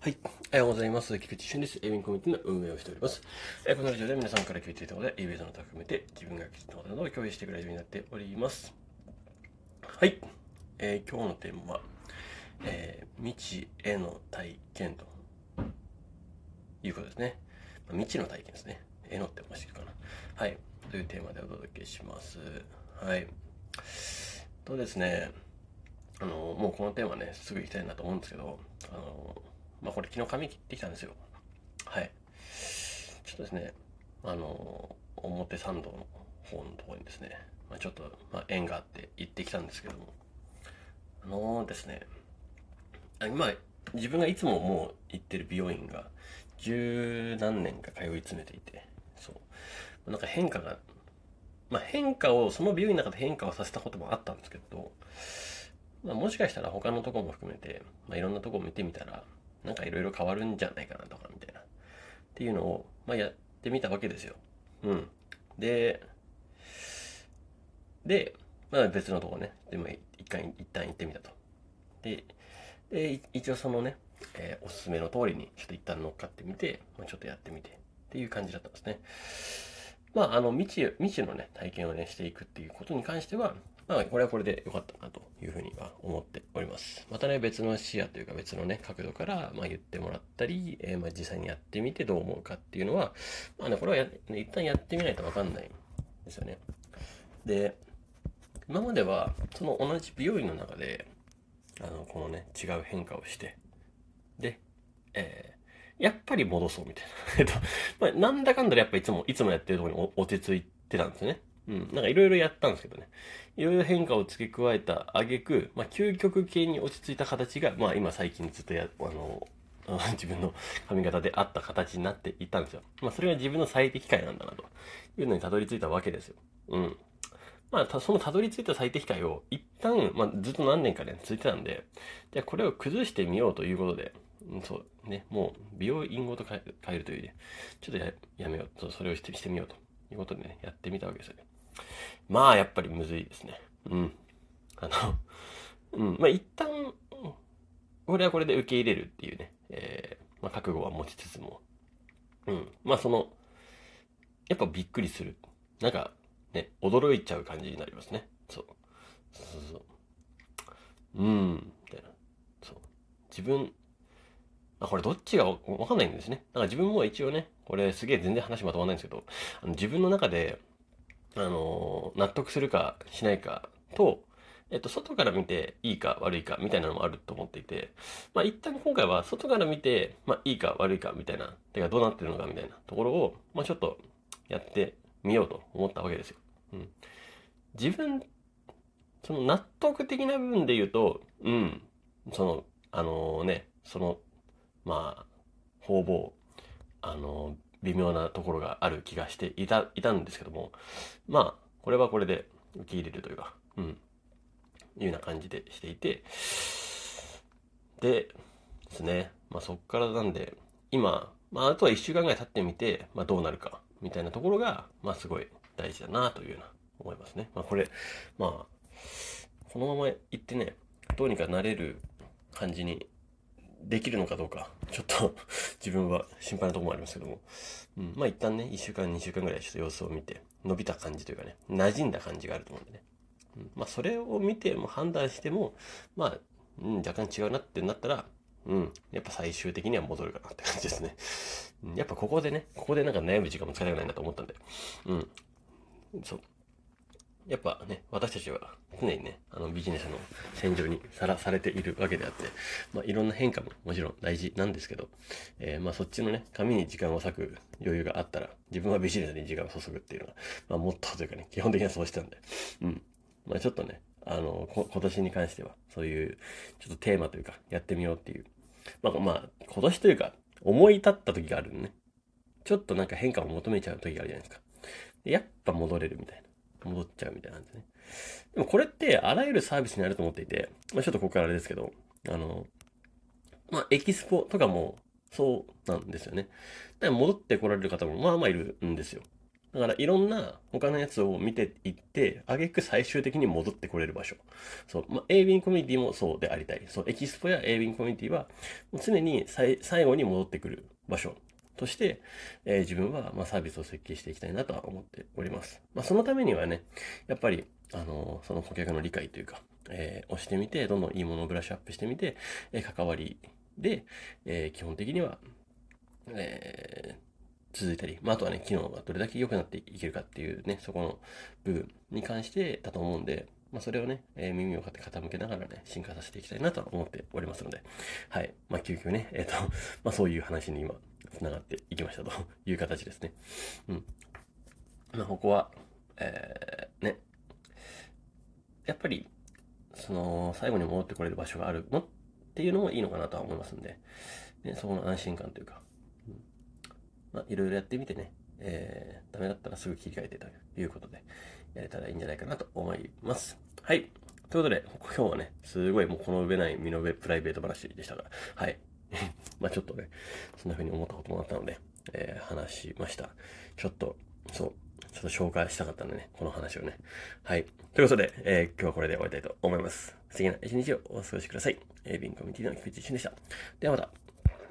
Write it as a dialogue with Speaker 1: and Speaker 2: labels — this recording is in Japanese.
Speaker 1: はい。おはようございます。菊池俊です。エビンコミュニティの運営をしております。えこのラジオで皆さんから聞いていたことで、エビーズの他含めて自分が聞いたことなどを共有していくラジオになっております。はい。えー今日のテーマは、えー未知への体験ということですね。まあ、未知の体験ですね。へのってましたかな。はい。というテーマでお届けします。はい。とですね、あの、もうこのテーマね、すぐ行きたいなと思うんですけど、あの、まあ、これ昨日髪切ってきたんですよ。はい。ちょっとですね、あの、表参道の方のところにですね、まあ、ちょっと、まあ、縁があって行ってきたんですけども、あのですね、あ今、自分がいつももう行ってる美容院が、十何年か通い詰めていて、そう。なんか変化が、まあ、変化を、その美容院の中で変化をさせたこともあったんですけど、まあ、もしかしたら他のとこも含めて、まあ、いろんなところ見てみたら、なんかいろいろ変わるんじゃないかなとか、みたいな。っていうのを、まあ、やってみたわけですよ。うん。で、で、まあ別のとこね、でも一回、一旦行ってみたと。で、で、一応そのね、えーおすすめの通りに、ちょっと一旦乗っかってみて、まあ、ちょっとやってみて、っていう感じだったんですね。まあ、あの、未知、未知のね、体験をね、していくっていうことに関しては、まあ、これはこれで良かったなというふうには思っております。またね、別の視野というか別のね、角度から、まあ、言ってもらったり、えーまあ、実際にやってみてどう思うかっていうのは、まあね、これはや、一旦やってみないとわかんないんですよね。で、今までは、その同じ美容院の中で、あの、このね、違う変化をして、で、えーやっぱり戻そうみたいな。えっと、まあ、なんだかんだでやっぱいつも、いつもやってるところに落ち着いてたんですよね。うん。なんかいろいろやったんですけどね。いろいろ変化を付け加えた挙句、まあ、究極系に落ち着いた形が、まあ、今最近ずっとや、あの、自分の髪型であった形になっていたんですよ。まあ、それが自分の最適解なんだな、というのにたどり着いたわけですよ。うん。まあ、そのたどり着いた最適解を一旦、まあ、ずっと何年かね、続いてたんで、じゃあこれを崩してみようということで、うんそうね、もう美容院ごと変えるというね、ちょっとややめようと、それをしてしてみようということでね、やってみたわけですよね。まあ、やっぱりむずいですね。うん。あの、うん、まあ一旦、これはこれで受け入れるっていうね、えーまあ覚悟は持ちつつも、うん、まあその、やっぱびっくりする。なんか、ね、驚いちゃう感じになりますね。そう。そうそうそう。うん、みたいな。そう。自分、あ、これどっちがわかんないんですね。だから自分も一応ね、これすげえ全然話まとまらないんですけど、あの自分の中で、あの納得するかしないかと、えっと、外から見ていいか悪いかみたいなのもあると思っていて、まあ一旦今回は外から見て、まあいいか悪いかみたいな、てかどうなってるのかみたいなところを、まあちょっとやってみようと思ったわけですよ。うん。自分、その納得的な部分で言うと、うん、その、あのね、その、まあ、方々、あの微妙なところがある気がしていた、いたんですけども、まあ、これはこれで受け入れるというか、うん、いうような感じでしていて、でですね、まあそっからなんで、今、まああとは1週間ぐらい経ってみて、まあどうなるか、みたいなところが、まあすごい大事だなというような思いますね。まあこれ、まあ、このまま行ってね、どうにかなれる感じにできるのかどうか、ちょっと 自分は心配なところもありますけども、うん、まあ一旦ね、1週間、2週間ぐらいちょっと様子を見て、伸びた感じというかね、馴染んだ感じがあると思うんでね。うん、まあそれを見ても判断しても、まあ、うん、若干違うなってなったら、うん、やっぱ最終的には戻るかなって感じですね。うん。やっぱここでね、ここでなんか悩む時間も使いたくないなと思ったんで、うん、そう。やっぱね、私たちは常にね、あのビジネスの戦場にさらされているわけであって、まあいろんな変化ももちろん大事なんですけど、えーまあそっちのね、紙に時間を割く余裕があったら、自分はビジネスに時間を注ぐっていうのは、まあもっとというかね、基本的にはそうしたんで、うん。まあちょっとね、あの、こ今年に関しては、そういう、ちょっとテーマというか、やってみようっていう。まあまあ、今年というか、思い立った時があるのね。ちょっとなんか変化を求めちゃう時があるじゃないですか。でやっぱ戻れるみたいな。戻っちゃうみたいなんですね。でもこれってあらゆるサービスにあると思っていて、まあ、ちょっとここからあれですけど、あの、まあ、エキスポとかもそうなんですよね。だから戻ってこられる方もまあまあいるんですよ。だからいろんな他のやつを見ていって、あげく最終的に戻ってこれる場所。そう。まあ、a ンコミュニティもそうでありたい。そう。エキスポや a ンコミュニティは常に最後に戻ってくる場所として、えー、自分はまサービスを設計していきたいなとは思っております。まあ、そのためにはね、やっぱり、あのー、その顧客の理解というか、えー、押してみて、どんどんいいものをブラッシュアップしてみて、え関わりで、え基本的には、え続いたり、まあ、あとはね、機能がどれだけ良くなっていけるかっていうね、そこの部分に関してだと思うんで、まあ、それをね、えー、耳を傾けながらね、進化させていきたいなと思っておりますので、はい。まあ、急遽ね、えっ、ー、と、まあ、そういう話に今、繋がっていきましたと いう形ですね。うん。まあ、ここは、えー、ね、やっぱり、その、最後に戻ってこれる場所があるのっていうのもいいのかなとは思いますんで、ね、そこの安心感というか、うん、まあ、いろいろやってみてね、えー、ダメだったらすぐ切り替えてということで、やれたらいいんじゃないかなと思います。はい。ということで、今日はね、すごいもうこの上ない身の上プライベート話でしたが、はい。まあちょっとね、そんな風に思ったこともあったので、えー、話しました。ちょっと、そう、ちょっと紹介したかったんでね、この話をね。はい。ということで、えー、今日はこれで終わりたいと思います。素敵な一日をお過ごしください。エー、ビンコミュニティの菊池俊でした。ではまた。